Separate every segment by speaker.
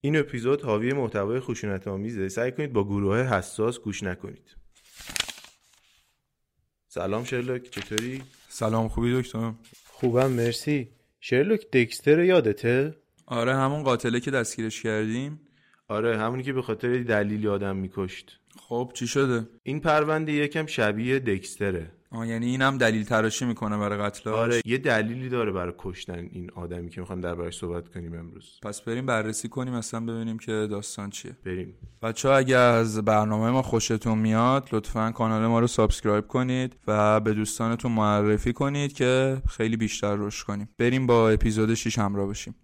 Speaker 1: این اپیزود حاوی محتوای خشونت آمیزه سعی کنید با گروه حساس گوش نکنید. سلام شرلوک چطوری؟
Speaker 2: سلام خوبی دکتر؟
Speaker 1: خوبم مرسی. شرلوک دکستر یادته؟
Speaker 2: آره همون قاتله که دستگیرش کردیم
Speaker 1: آره همونی که به خاطر دلیلی آدم میکشت.
Speaker 2: خب چی شده؟
Speaker 1: این پرونده یکم شبیه دکستره.
Speaker 2: آه یعنی اینم دلیل تراشی می‌کنه برای قتل
Speaker 1: آره یه دلیلی داره برای کشتن این آدمی که می‌خوایم دربارش صحبت کنیم امروز.
Speaker 2: پس بریم بررسی کنیم اصلا ببینیم که داستان چیه.
Speaker 1: بریم.
Speaker 2: بچه ها اگه از برنامه ما خوشتون میاد لطفا کانال ما رو سابسکرایب کنید و به دوستانتون معرفی کنید که خیلی بیشتر رشد کنیم. بریم با اپیزود 6 همراه باشیم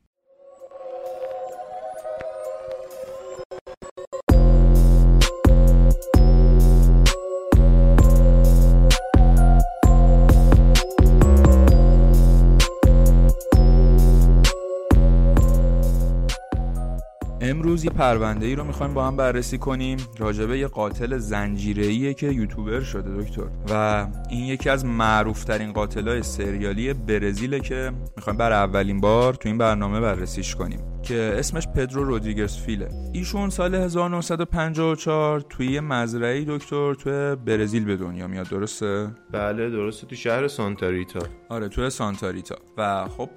Speaker 2: امروز یه پرونده ای رو می‌خوایم با هم بررسی کنیم. راجبه یه قاتل زنجیره که یوتیوبر شده دکتر. و این یکی از معروف ترین قاتل های سریالی برزیله که می‌خوایم بر اولین بار تو این برنامه بررسیش کنیم. که اسمش پدرو رودریگز فیله. ایشون سال 1954 توی یه مزرعه دکتر توی برزیل به دنیا میاد درسته؟
Speaker 1: بله درسته تو شهر سانتاریتا.
Speaker 2: آره توی سانتاریتا. و خب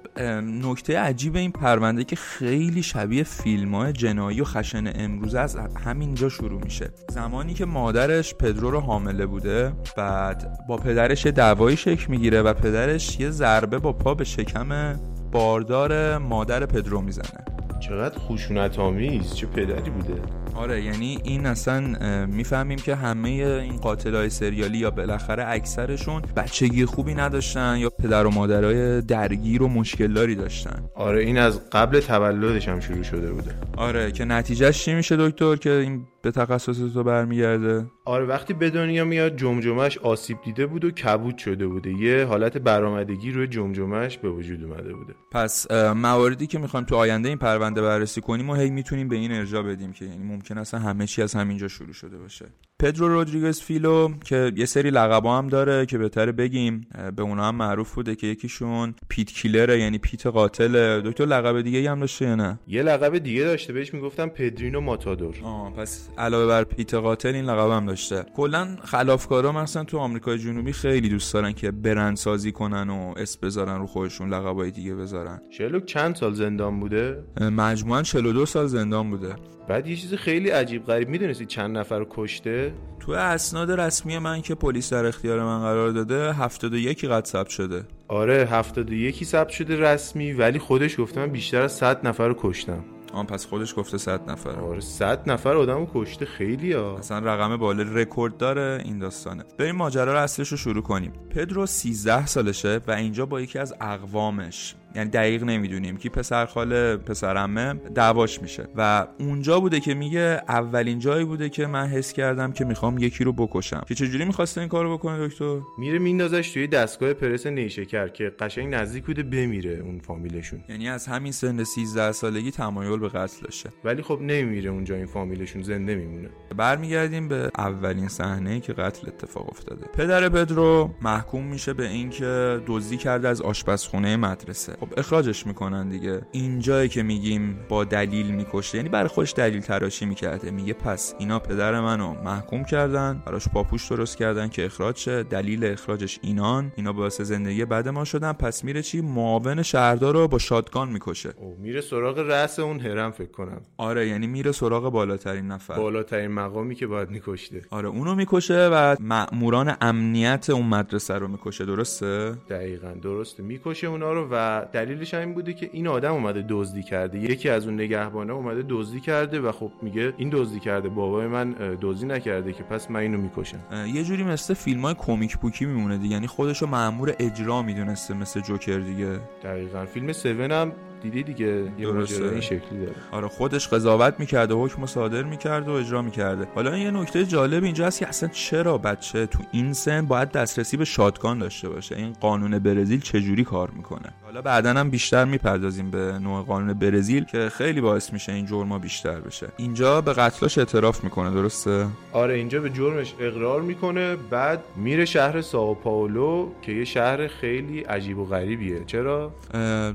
Speaker 2: نکته عجیب این پرونده که خیلی شبیه فیلم های جنایی و خشن امروز از همینجا شروع میشه. زمانی که مادرش پدرو رو حامله بوده بعد با پدرش دعوایی شکل می‌گیره و پدرش یه ضربه با پا به شکم باردار مادر پدرو می‌زنه.
Speaker 1: چقدر خشونت آمیز چه پدری بوده.
Speaker 2: آره یعنی این اصلا می‌فهمیم که همه این قاتل های سریالی یا بالاخره اکثرشون بچگی خوبی نداشتن یا پدر و مادرای درگیر و مشکلداری داشتن.
Speaker 1: آره این از قبل تولدش هم شروع شده بوده.
Speaker 2: آره که نتیجهش چی میشه دکتر؟ که این به تخصص تو برمیگرده؟
Speaker 1: آره وقتی به دنیا میاد جمجمش آسیب دیده بود و کبود شده بوده. یه حالت برآمدگی روی جمجمش به وجود اومده بوده.
Speaker 2: پس مواردی که می‌خوایم تو آینده این پرونده بررسی کنیم و هی می‌تونیم به این ارجاع بدیم که یعنی ممکن است همه چی از همینجا شروع شده باشه. پدرو رودریگز فیلو که یه سری لقبا هم داره که بهتره بگیم به اونا هم معروف بوده که یکیشون پیت کیلره یعنی پیت قاتل دکتر لقب دیگه هم داشته یا نه؟
Speaker 1: یه لقب دیگه داشته بهش می‌گفتم پدرینو ماتادور.
Speaker 2: آه پس علاوه بر پیت قاتل این لقب هم داشته. کلا خلافکارا مثلا تو آمریکای جنوبی خیلی دوست دارن که برند سازی کنن و اسم بذارن رو خودشون لقبای دیگه بذارن.
Speaker 1: شلوک چند سال زندان بوده؟
Speaker 2: مجموعا 42 سال زندان بوده.
Speaker 1: بعد یه چیز خیلی عجیب غریب می‌دونستی چند نفر رو کشته؟
Speaker 2: تو اسناد رسمی من که پلیس در اختیار من قرار داده 71 قد ثبت شده.
Speaker 1: آره 71 ثبت شده رسمی ولی خودش گفته من بیشتر از 100 نفر رو کشتم.
Speaker 2: آن پس خودش گفته 100 نفر.
Speaker 1: آره 100 نفر آدمو کشته خیلی ها
Speaker 2: اصلا رقم بالا رکورد داره این داستانه. بریم ماجرا رو اصلش رو شروع کنیم. پدرو 13 سالشه و اینجا با یکی از اقوامش یعنی دقیق نمی‌دونیم کی پسر خاله پسرمه دعواش میشه. و اونجا بوده که میگه اولین جایی بوده که من حس کردم که می‌خوام یکی رو بکشم. که چجوری می‌خواسته این کارو بکنه دکتر؟
Speaker 1: میره میندازش توی دستگاه پرس نیشکر که قشنگ نزدیک بوده بمیره اون فامیلشون.
Speaker 2: یعنی از همین سن 13 سالگی تمایل به قتل داشته.
Speaker 1: ولی خب نمیره اونجا این فامیلشون زنده میمونه.
Speaker 2: برمیگردیم به اولین صحنه که قتل اتفاق افتاده. پدر پدرو محکوم میشه به اینکه دزدی کرده از آشپزخونه مدرسه. خب اخراجش می‌کنن دیگه. اینجایی که میگیم با دلیل می‌کشه یعنی برای خودش دلیل تراشی می‌کرده. میگه پس اینا پدر منو محکوم کردن براش پاپوش درست کردن که اخراج شه دلیل اخراجش اینان. اینا باعث زندگی بعد ما شدن. پس میره چی؟ معاون شهردار رو با شادگان می‌کشه.
Speaker 1: او میره سراغ رأس اون هرم فکر کنم.
Speaker 2: آره یعنی میره سراغ بالاترین نفر.
Speaker 1: بالاترین مقامی که باید میکشته.
Speaker 2: آره اونو می‌کشه و مأموران امنیت اون مدرسه رو می‌کشه. درسته؟
Speaker 1: دقیقا درسته. می‌کشه اونا رو و دلیلش این بوده که این آدم اومده دزدی کرده. یکی از اون نگهبانا اومده دزدی کرده و خب میگه این دزدی کرده بابای من دزدی نکرده که پس من اینو می‌کشم.
Speaker 2: یه جوری مثل فیلم های کمیک بوکی میمونه دیگه. یعنی خودشو مأمور اجرا می‌دونسته مثل جوکر دیگه.
Speaker 1: دقیقا. فیلم 7 هم دیدی دیگه؟ یه ماجرا این شکلی داره.
Speaker 2: آره خودش قضاوت می‌کرده حکم صادر می‌کرده و اجرا می‌کرده. حالا یه نکته جالب اینجا هست که اصلا چرا بچه تو این سن باید دسترسی به شادگان داشته باشه؟ این قانون برزیل چجوری کار می‌کنه؟ حالا بعدا هم بیشتر می‌پردازیم به نوع قانون برزیل که خیلی باعث میشه این جرما بیشتر بشه. اینجا به قتلاش اعتراف می‌کنه درسته؟
Speaker 1: آره اینجا به جرمش اقرار می‌کنه بعد میره شهر ساو پائولو که یه شهر خیلی عجیب و غریبیه. چرا؟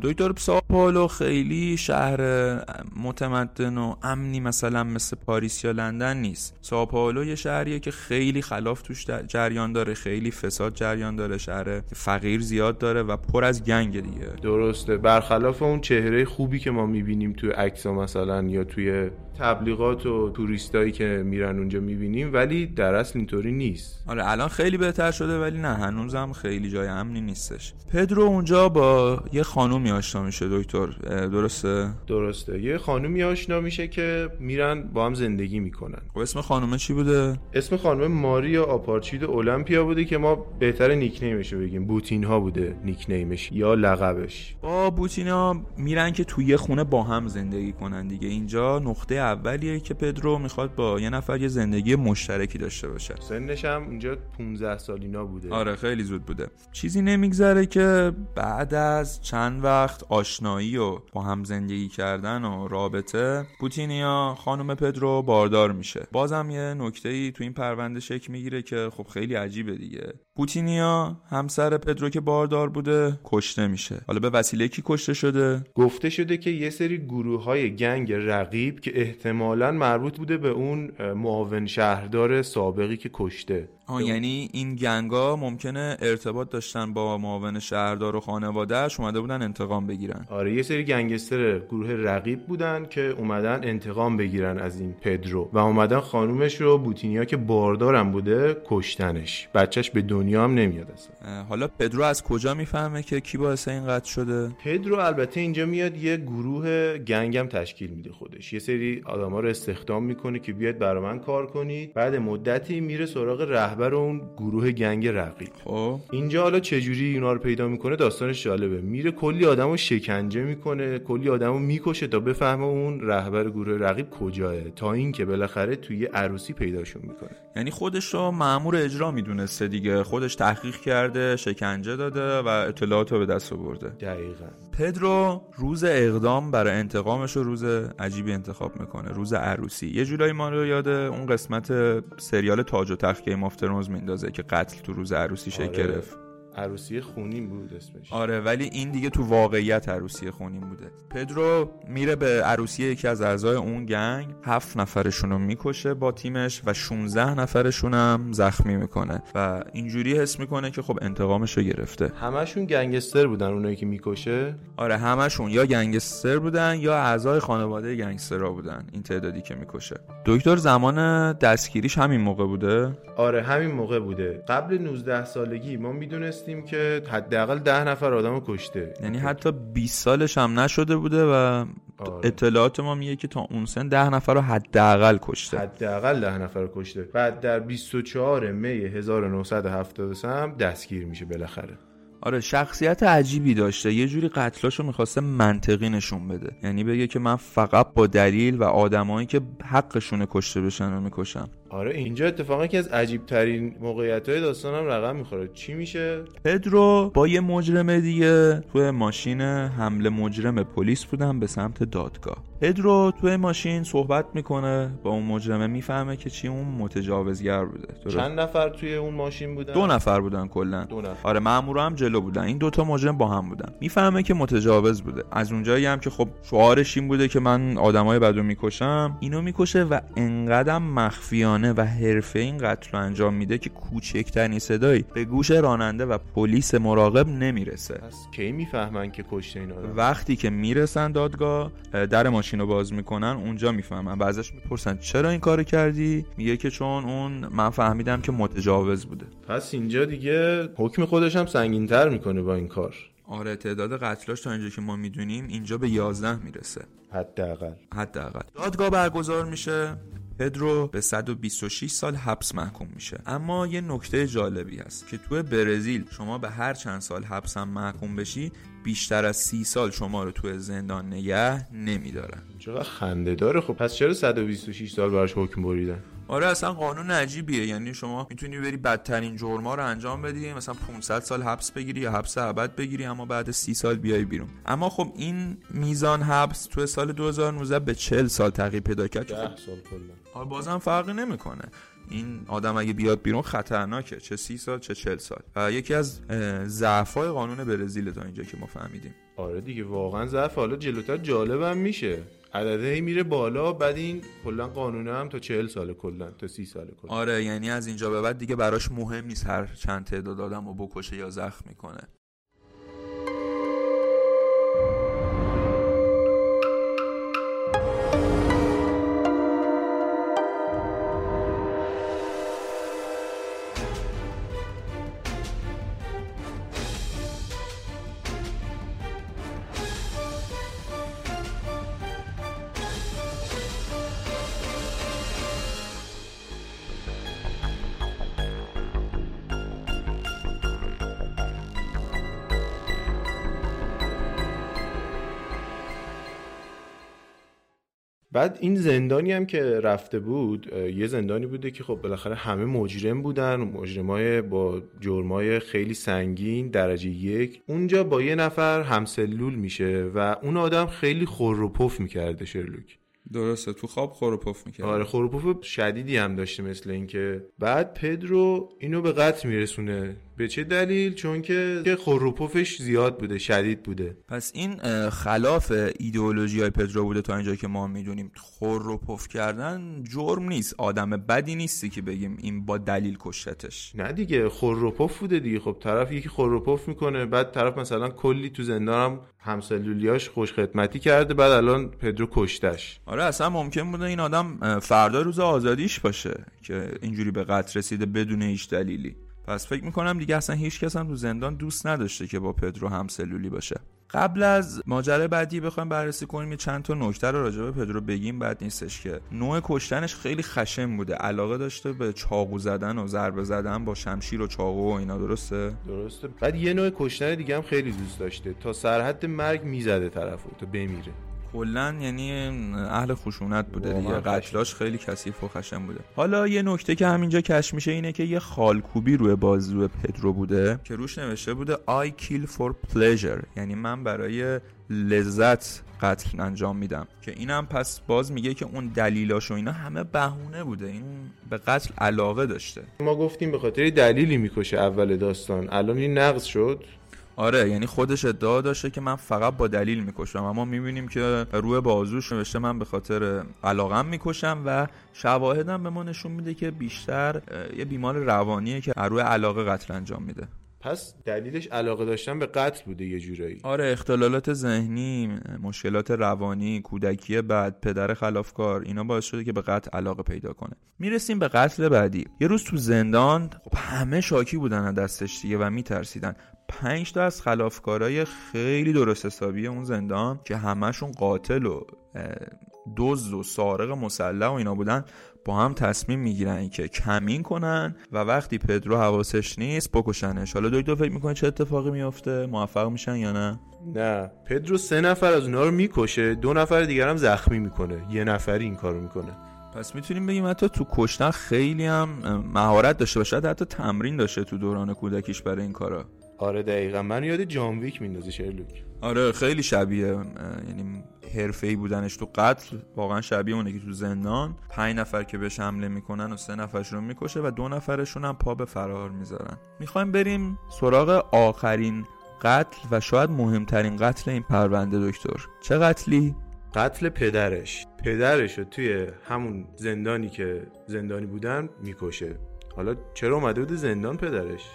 Speaker 2: دکتر ساو پائولو خیلی شهر متمدن و امنی مثلا مثل پاریس یا لندن نیست. ساو پائولو یه شهریه که خیلی خلاف توش جریان داره خیلی فساد جریان داره شهر فقیر زیاد داره و پر از گنگ دیگه.
Speaker 1: درسته. برخلاف اون چهره خوبی که ما می‌بینیم توی عکس مثلا یا توی تبلیغات و توریستایی که میرن اونجا می‌بینیم ولی در اصل اینطوری نیست.
Speaker 2: آره الان خیلی بهتر شده ولی نه هنوزم خیلی جای امنی نیستش. پدرو اونجا با یه خانومی آشنا میشه دکتر درسته؟
Speaker 1: درسته. یه خانومی آشنا میشه که میرن با هم زندگی می‌کنن.
Speaker 2: و خب اسم خانومه چی بوده؟
Speaker 1: اسم خانم ماریا آپارچید اولمپیا بوده که ما بهتر نیکنیمش رو بگیم. بوتین ها بوده نیکنیمش یا لقبش.
Speaker 2: با بوتین ها میرن که توی خونه با هم زندگی کنن دیگه. اینجا نقطه اولیه که پدرو می‌خواد با یه نفر یه زندگی مشترکی داشته باشه.
Speaker 1: سنش هم اونجا 15 سالینا بوده.
Speaker 2: آره خیلی زود بوده. چیزی نمیگذره که بعد از چند وقت آشنایی و با هم زندگی کردن و رابطه پوتینیا خانم پدرو باردار میشه. بازم یه نکته ای تو این پرونده شکل می‌گیره که خب خیلی عجیبه دیگه. پوتینیا همسر پدرو که باردار بوده کشته میشه. حالا به وسیله کی کشته شده؟
Speaker 1: گفته شده که یه سری گروه های گنگ رقیب که احتمالا مربوط بوده به اون معاون شهردار سابقی که کشته.
Speaker 2: آه یعنی این گنگا ممکنه ارتباط داشتن با معاون شهردار و خانوادهش اومده بودن انتقام بگیرن.
Speaker 1: آره یه سری گنگستر گروه رقیب بودن که اومدن انتقام بگیرن از این پدرو و اومدن خانومش رو بوتینیا که باردارم بوده کشتنش. بچهش به دنیا هم نمیاد اصلا.
Speaker 2: حالا پدرو از کجا می‌فهمه که کی باعث این قتل شده؟
Speaker 1: پدرو البته اینجا میاد یه گروه گنگم تشکیل میده خودش. یه سری آدما رو استخدام می‌کنه که بیاد برای من کار کنید. بعد مدتی میره سراغ رهبر اون گروه گنگ رقیب.
Speaker 2: خب.
Speaker 1: اینجا حالا چجوری اینا رو پیدا می‌کنه؟ داستانش جالبه. میره کلی آدمو شکنجه می‌کنه کلی آدمو می‌کشه تا بفهمه اون رهبر گروه رقیب کجاه تا اینکه بالاخره توی عروسی پیداشون می‌کنه.
Speaker 2: یعنی خودش رو مأمور اجرا می‌دونسته دیگه. خودش تحقیق کرده شکنجه داده و اطلاعات رو به دست آورده.
Speaker 1: دقیقا.
Speaker 2: پدرو روز اقدام برای انتقامش رو روز عجیبی انتخاب می‌کنه. روز عروسی. یه جورایی ما رو یاد اون قسمت سریال تاج و تخت Game of Thrones میندازه که قتل تو روز عروسی شکل
Speaker 1: آره.
Speaker 2: گرفت.
Speaker 1: عروسی خونین بود اسمش.
Speaker 2: آره ولی این دیگه تو واقعیت عروسی خونین بوده. پدرو میره به عروسی یکی از اعضای اون gang هفت نفرشون رو می‌کشه با تیمش و 16 نفرشون هم زخمی می‌کنه و اینجوری حس می‌کنه که خب انتقامش رو گرفته.
Speaker 1: همشون گنگستر بودن اونایی که می‌کشه؟
Speaker 2: آره همشون یا گنگستر بودن یا اعضای خانواده گنگسترا بودن این تعدادی که می‌کشه. دکتر زمان دستگیریش همین موقع بوده؟
Speaker 1: آره همین موقع بوده. قبل 19 سالگی ما می‌دونستیم که حداقل ده نفر آدمو کشته.
Speaker 2: یعنی حتی 20 سالش هم نشده بوده و
Speaker 1: آره.
Speaker 2: اطلاعات ما میگه که تا اون سن ده نفر رو حداقل کشته.
Speaker 1: حداقل ده نفر رو کشته. بعد در 24 می 1973 هم دستگیر میشه بالاخره.
Speaker 2: آره شخصیت عجیبی داشته. یه جوری قتلاشو می‌خواسته منطقی نشون بده. یعنی بگه که من فقط با دلیل و آدمایی که حقشونه کشته بشن رو می‌کشم.
Speaker 1: آره اینجا اتفاقا که از عجیب ترین موقعیت های داستان هم رقم می‌خوره. چی میشه؟
Speaker 2: پدرو با یه مجرم دیگه توی ماشین حمله مجرم پلیس بودن به سمت دادگاه. پدرو توی ماشین صحبت می‌کنه با اون مجرمه می‌فهمه که چی اون متجاوزگر بوده. درست؟
Speaker 1: چند نفر توی اون ماشین بودن؟
Speaker 2: دو نفر بودن کلا.
Speaker 1: دو نفر.
Speaker 2: آره مامورا هم جلو بودن. این دوتا مجرم با هم بودن. می‌فهمه که متجاوز بوده. از اونجایی هم که خب شعارش این بوده که من آدمای بدو می‌کشم اینو می‌کشه و انقدر مخفیانه و حرفه این قتل رو انجام میده که کوچکترین صدایی به گوش راننده و پلیس مراقب نمی‌رسه.
Speaker 1: پس کی می‌فهمن که کشته این آدم
Speaker 2: وقتی که می‌رسن دادگاه در ماشین رو باز می‌کنن اونجا می‌فهمن و ازش می‌پرسن چرا این کارو کردی؟ میگه که چون اون من فهمیدم که متجاوز بوده.
Speaker 1: پس اینجا دیگه حکم خودش هم سنگینتر می‌کنه با این کار.
Speaker 2: آره تعداد قتلاش تا اینجا که ما می‌دونیم اینجا به 11 می‌رسه.
Speaker 1: حداقل.
Speaker 2: حداقل. دادگاه برگزار میشه. پدرو به 126 سال حبس محکوم میشه. اما یه نکته جالبی هست که توی برزیل شما به هر چند سال حبس هم محکوم بشی بیشتر از سی سال شما رو توی زندان نگه نمیدارن.
Speaker 1: چقدر خنده داره خب پس چرا 126 سال براش حکم بریدن؟
Speaker 2: آره اصلا قانون عجیبیه. یعنی شما می‌تونی بری بدترین جرما رو انجام بدی مثلا 500 سال حبس بگیری یا حبس ابد بگیری اما بعد 30 سال بیای بیرون. اما خب این میزان حبس تو سال 2019 به 40 سال تغییر پیدا کرد.
Speaker 1: 10 سال کلا.
Speaker 2: آره بازم فرقی نمی‌کنه. این آدم اگه بیاد بیرون خطرناکه. چه سی سال چه چل سال. و یکی از ضعفای قانون برزیل تا اینجا که ما فهمیدیم.
Speaker 1: آره دیگه واقعا ضعف. حالا جلوتر جالبم میشه. عدده میره بالا بعد این کلا قانونه هم تا چهل سال کلا تا سی سال کلا
Speaker 2: آره یعنی از اینجا به بعد دیگه براش مهم نیست هر چند تعداد آدم رو بکشه یا زخم می‌کنه.
Speaker 1: بعد این زندانی هم که رفته بود یه زندانی بوده که خب بالاخره همه مجرم بودن مجرمای با جرمای خیلی سنگین درجه یک. اونجا با یه نفر همسلول میشه و اون آدم خیلی خور و پف می‌کرده شرلوک.
Speaker 2: درسته تو خواب خور و پف می‌کرد.
Speaker 1: آره خور و پف شدیدی هم داشته مثل اینکه. بعد پدرو اینو به قتل میرسونه. به چه دلیل؟ چون که خروپوفش زیاد بوده شدید بوده.
Speaker 2: پس این خلاف ایدئولوژی های پدرو بوده تا اینجا که ما می‌دونیم خروپوف کردن جرم نیست. آدم بدی نیستی که بگیم این با دلیل کشتش
Speaker 1: نه دیگه خروپوف بوده دیگه. خب طرف یکی خروپوف می‌کنه بعد طرف مثلا کلی تو زندان هم همسلولیاش خوش خدمتی کرده بعد الان پدرو کشتش.
Speaker 2: آره اصلا ممکن بوده این آدم فردا روز آزادیش باشه که اینجوری به قتل رسیده بدون هیچ دلیلی. پس فکر می‌کنم دیگه اصلا هیچ کس هم تو زندان دوست نداشته که با پدرو هم سلولی باشه. قبل از ماجرای بعدی بخوایم بررسی کنیم یه چند تا نکته رو راجع به پدرو بگیم بعد نیستش که. نوع کشتنش خیلی خشن بوده. علاقه داشته به چاقو زدن و ضربه زدن با شمشیر و چاقو و اینا درسته؟
Speaker 1: درسته. بعد یه نوع کشتن دیگه هم خیلی دوست داشته. تا سرحد مرگ می‌زده طرفو تا بمیره.
Speaker 2: کلا یعنی اهل خشونت بوده دیگه. قتلاش خیلی کثیف و خشن بوده. حالا یه نکته که همینجا کش میشه اینه که یه خالکوبی روی بازو پدرو بوده که روش نوشته بوده I kill for pleasure. یعنی من برای لذت قتل انجام میدم. که اینم پس باز میگه که اون دلیلاش و اینا همه بهونه بوده. این به قتل علاقه داشته.
Speaker 1: ما گفتیم به خاطر دلیلی می‌کشه اول داستان. الان این نقض شد.
Speaker 2: آره یعنی خودش ادعا داشته که من فقط با دلیل می‌کشم. اما می‌بینیم که روی بازوش نوشته من به خاطر علاقم می‌کشم و شواهدم به ما نشون میده که بیشتر یه بیمار روانیه که روی علاقه قتل انجام میده.
Speaker 1: پس دلیلش علاقه داشتن به قتل بوده یه جورایی.
Speaker 2: آره اختلالات ذهنی مشکلات روانی کودکی بعد پدر خلافکار اینا باعث شده که به قتل علاقه پیدا کنه. می‌رسیم به قتل بعدی. یه روز تو زندان خب همه شاکی بودن از دستش دیگه و میترسیدن. پنج تا از خلافکارای خیلی درست حسابی اون زندان که همهشون قاتل و دزد و سارق مسلح و اینا بودن با هم تصمیم می‌گیرن که کمین کنن و وقتی پدرو حواسش نیست بکشنش. حالا دکتر فکر می‌کنه چه اتفاقی میافته؟ موفق میشن یا نه؟
Speaker 1: نه. پدرو سه نفر از اونها رو می‌کشه دو نفر دیگر هم زخمی می‌کنه. یه نفری این کارو می‌کنه.
Speaker 2: پس می‌تونیم بگیم حتی تو کشتن خیلی هم مهارت داشته باشه. حتی تمرین داشته تو دوران کودکیش برای این کارا.
Speaker 1: آره دقیقا. من یاد جان ویک میندازه شرلوک
Speaker 2: آره خیلی شبیه یعنی حرفه‌ای بودنش تو قتل واقعا شبیه اونه که تو زندان پنج نفر که بهش حمله می‌کنن و سه نفرشون می‌کشه و دو نفرشون هم پا به فرار می‌ذارن. می‌خوایم بریم سراغ آخرین قتل و شاید مهمترین قتل این پرونده دکتر. چه قتلی؟
Speaker 1: قتل پدرش. پدرش رو توی همون زندانی که زندانی بودن می‌کشه. حالا چرا اومده بود زندان پدرش؟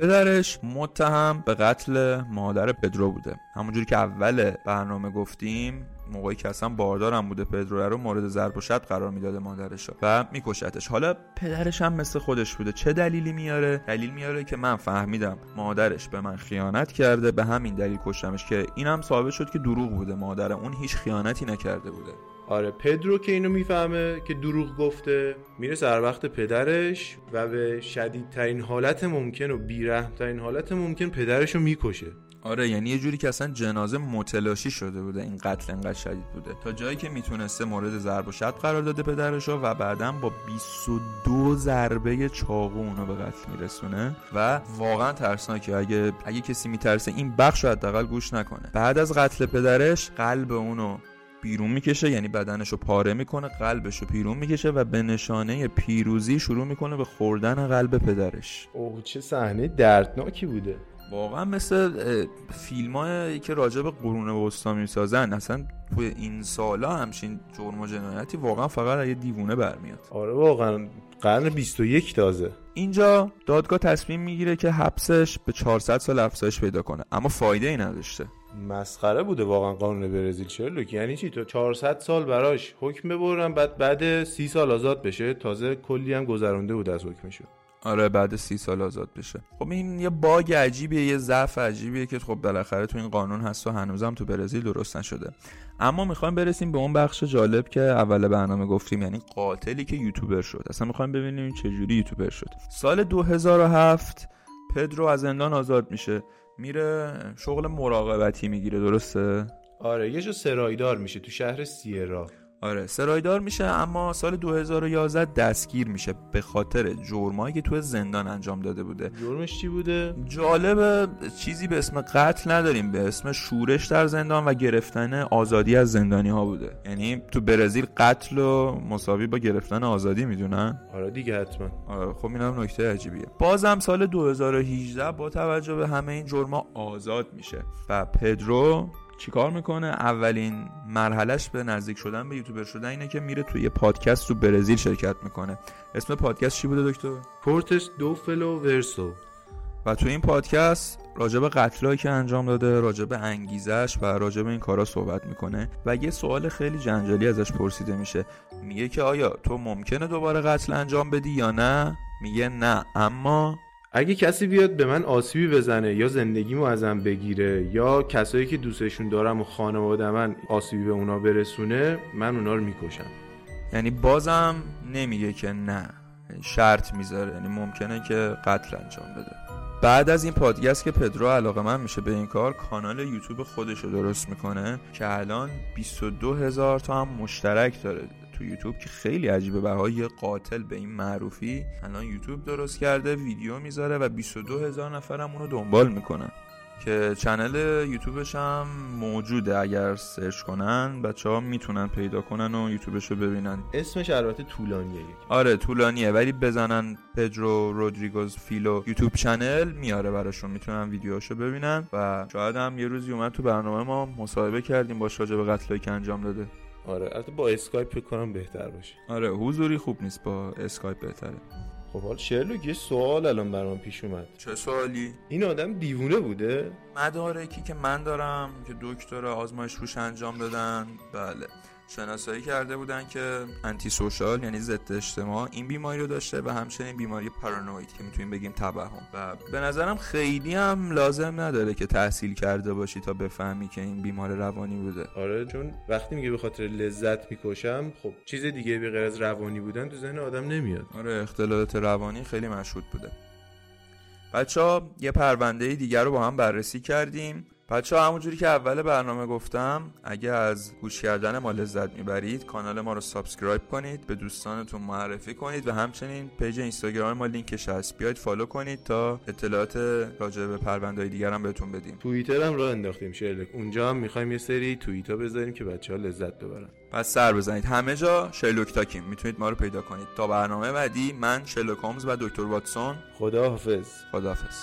Speaker 2: پدرش متهم به قتل مادر پدرو بوده. همونجوری که اول برنامه گفتیم موقعی که اصلا باردارم بوده پدرو رو مورد ضرب و شد قرار می‌داده مادرش و میکشتش. حالا پدرش هم مثل خودش بوده. چه دلیلی میاره؟ دلیل میاره که من فهمیدم مادرش به من خیانت کرده. به همین دلیل کشتمش که اینم ثابت شد که دروغ بوده مادر. اون هیچ خیانتی نکرده بوده.
Speaker 1: آره پدرو که اینو می‌فهمه که دروغ گفته میره سر وقت پدرش و به شدیدترین حالت ممکن و بیرحمترین حالت ممکن پدرش رو می‌کشه.
Speaker 2: آره یعنی یه جوری که اصلا جنازه متلاشی شده بوده این قتل انقدر شدید بوده. تا جایی که می‌تونسته مورد ضرب و شد قرار داده پدرشو و بعدا با 22 ضربه چاقو اونو به قتل میرسونه و واقعا ترسناکه. اگه اگه کسی میترسه این بخش رو حداقل گوش نکنه. بعد از قتل پدرش قلب اونو بیرون می‌کشه یعنی بدنشو پاره می‌کنه قلبشو پیرون می‌کشه و به نشانه پیروزی شروع می‌کنه به خوردن قلب پدرش.
Speaker 1: اوه چه صحنه دردناکی بوده.
Speaker 2: واقعا مثل فیلم که راجع به قرون وسطا می‌سازن اصلا توی این سالا همچین جرم و جنایتی واقعا فقط یه دیوونه برمیاد.
Speaker 1: آره واقعا قرن 21 تازه.
Speaker 2: اینجا دادگاه تصمیم می‌گیره که حبسش به 400 سال افزایش پیدا کنه اما فایده ای نداشته.
Speaker 1: مسخره بوده واقعا قانون برزیل شرلوک یعنی چی؟ تو 400 سال براش حکم ببرن بعد بعد 30 سال آزاد بشه. تازه کلی هم گذرونده بود از حکمشو.
Speaker 2: آره بعد سی سال آزاد بشه. خب این یه باگ عجیبیه یه ضعف عجیبیه که خب بالاخره تو این قانون هست و هنوزم تو برزیل درست نشده. اما می‌خوایم برسیم به اون بخش جالب که اول برنامه گفتیم یعنی قاتلی که یوتیوبر شد. اصلا می‌خوایم ببینیم چجوری یوتیوبر شد. سال 2007 پدرو از زندان آزاد میشه. میره شغل مراقبتی می‌گیره درسته؟
Speaker 1: آره یه جا سرایدار میشه تو شهر سیرا.
Speaker 2: آره سرایدار میشه اما سال 2011 دستگیر میشه به خاطر جرمایی که تو زندان انجام داده بوده.
Speaker 1: جرمش چی بوده؟
Speaker 2: جالب چیزی به اسم قتل نداریم به اسم شورش در زندان و گرفتن آزادی از زندانی ها بوده. یعنی تو برزیل قتل و مساوی با گرفتن آزادی می‌دونن؟
Speaker 1: آره دیگه حتما.
Speaker 2: آره خب اینم نکته عجیبیه. بازم سال 2018 با توجه به همه این جرما آزاد میشه. و پدرو چیکار می‌کنه؟ اولین مرحلهش به نزدیک شدن به یوتیوبر شدن اینه که میره توی پادکست تو برزیل شرکت می‌کنه. اسم پادکست چی بوده دکتر؟
Speaker 1: پورتس دو فلو ورسو
Speaker 2: و تو این پادکست راجع به قتلایی که انجام داده راجع به انگیزش و راجع به این کارا صحبت می‌کنه و یه سوال خیلی جنجالی ازش پرسیده میشه. میگه که آیا تو ممکنه دوباره قتل انجام بدی یا نه؟ میگه نه اما
Speaker 1: اگه کسی بیاد به من آسیبی بزنه یا زندگیمو ازم بگیره یا کسایی که دوستشون دارم و خانواده من آسیبی به اونا برسونه من اونا رو می‌کشم.
Speaker 2: یعنی بازم نمیگه که نه شرط می‌ذاره یعنی ممکنه که قتل انجام بده. بعد از این پادکست که پدرو علاقه من میشه به این کار کانال یوتیوب خودش رو درست می‌کنه که الان 22 هزار تا هم مشترک داره. تو یوتیوب که خیلی عجیبه. برای یه قاتل به این معروفی الان یوتیوب درست کرده ویدیو می‌ذاره و 22 هزار نفر هم اونو دنبال می‌کنن. که channel یوتیوبش هم موجوده اگر search کنن بچه ها می‌تونن پیدا کنن و یوتیوبش رو ببینن.
Speaker 1: اسمش البته طولانیه
Speaker 2: آره طولانیه. ولی بزنن پدرو رودریگوز فیلو YouTube channel میاره براشون. می‌تونن ویدیوهاشو ببینن و شاید هم یه روزی اومد تو برنامه ما مصاحبه کردیم با راجع به قتلایی که انجام داده.
Speaker 1: آره البته با اسکایپ فکر کنم بهتر باشه.
Speaker 2: آره حضوری خوب نیست با اسکایپ بهتره.
Speaker 1: خب حال شرلوک یه سوال الان برام پیش اومد.
Speaker 2: چه سوالی؟
Speaker 1: این آدم دیوونه بوده؟
Speaker 2: مدارکی که من دارم که دکتر آزمایش روش انجام دادن بله. شناسایی کرده بودن که انتی سوشال یعنی ضد اجتماع این بیماری رو داشته و همچنین بیماری پارانوید که می‌تونیم بگیم توهم و به نظرم خیلی هم لازم نداره که تحصیل کرده باشی تا بفهمی که این بیمار روانی بوده.
Speaker 1: آره چون وقتی میگه به خاطر لذت می‌کشم خب چیز دیگه به غیر از روانی بودن تو ذهن آدم نمیاد.
Speaker 2: آره اختلالات روانی خیلی مشهود بوده. بچه ها یه پرونده دیگر رو با هم بررسی کردیم. بچه ها همونجوری که اول برنامه گفتم اگه از گوش کردن ما لذت می‌برید کانال ما رو subscribe کنید به دوستانتون معرفی کنید و همچنین page اینستاگرام ما لینکش هست بیاید follow کنید تا اطلاعات راجع به پروندهای دیگر هم بهتون بدیم.
Speaker 1: توییتر هم راه انداختیم شرلک اونجا هم می‌خوایم یه سری توییتا بذاریم که بچه ها لذت ببرن.
Speaker 2: پس سر بزنید. همه جا شرلوک talk یم. می‌تونید ما رو پیدا کنید. تا برنامه بعدی من شرلوک هومز و دکتر واتسون.
Speaker 1: خدا حافظ
Speaker 2: خداحافظ.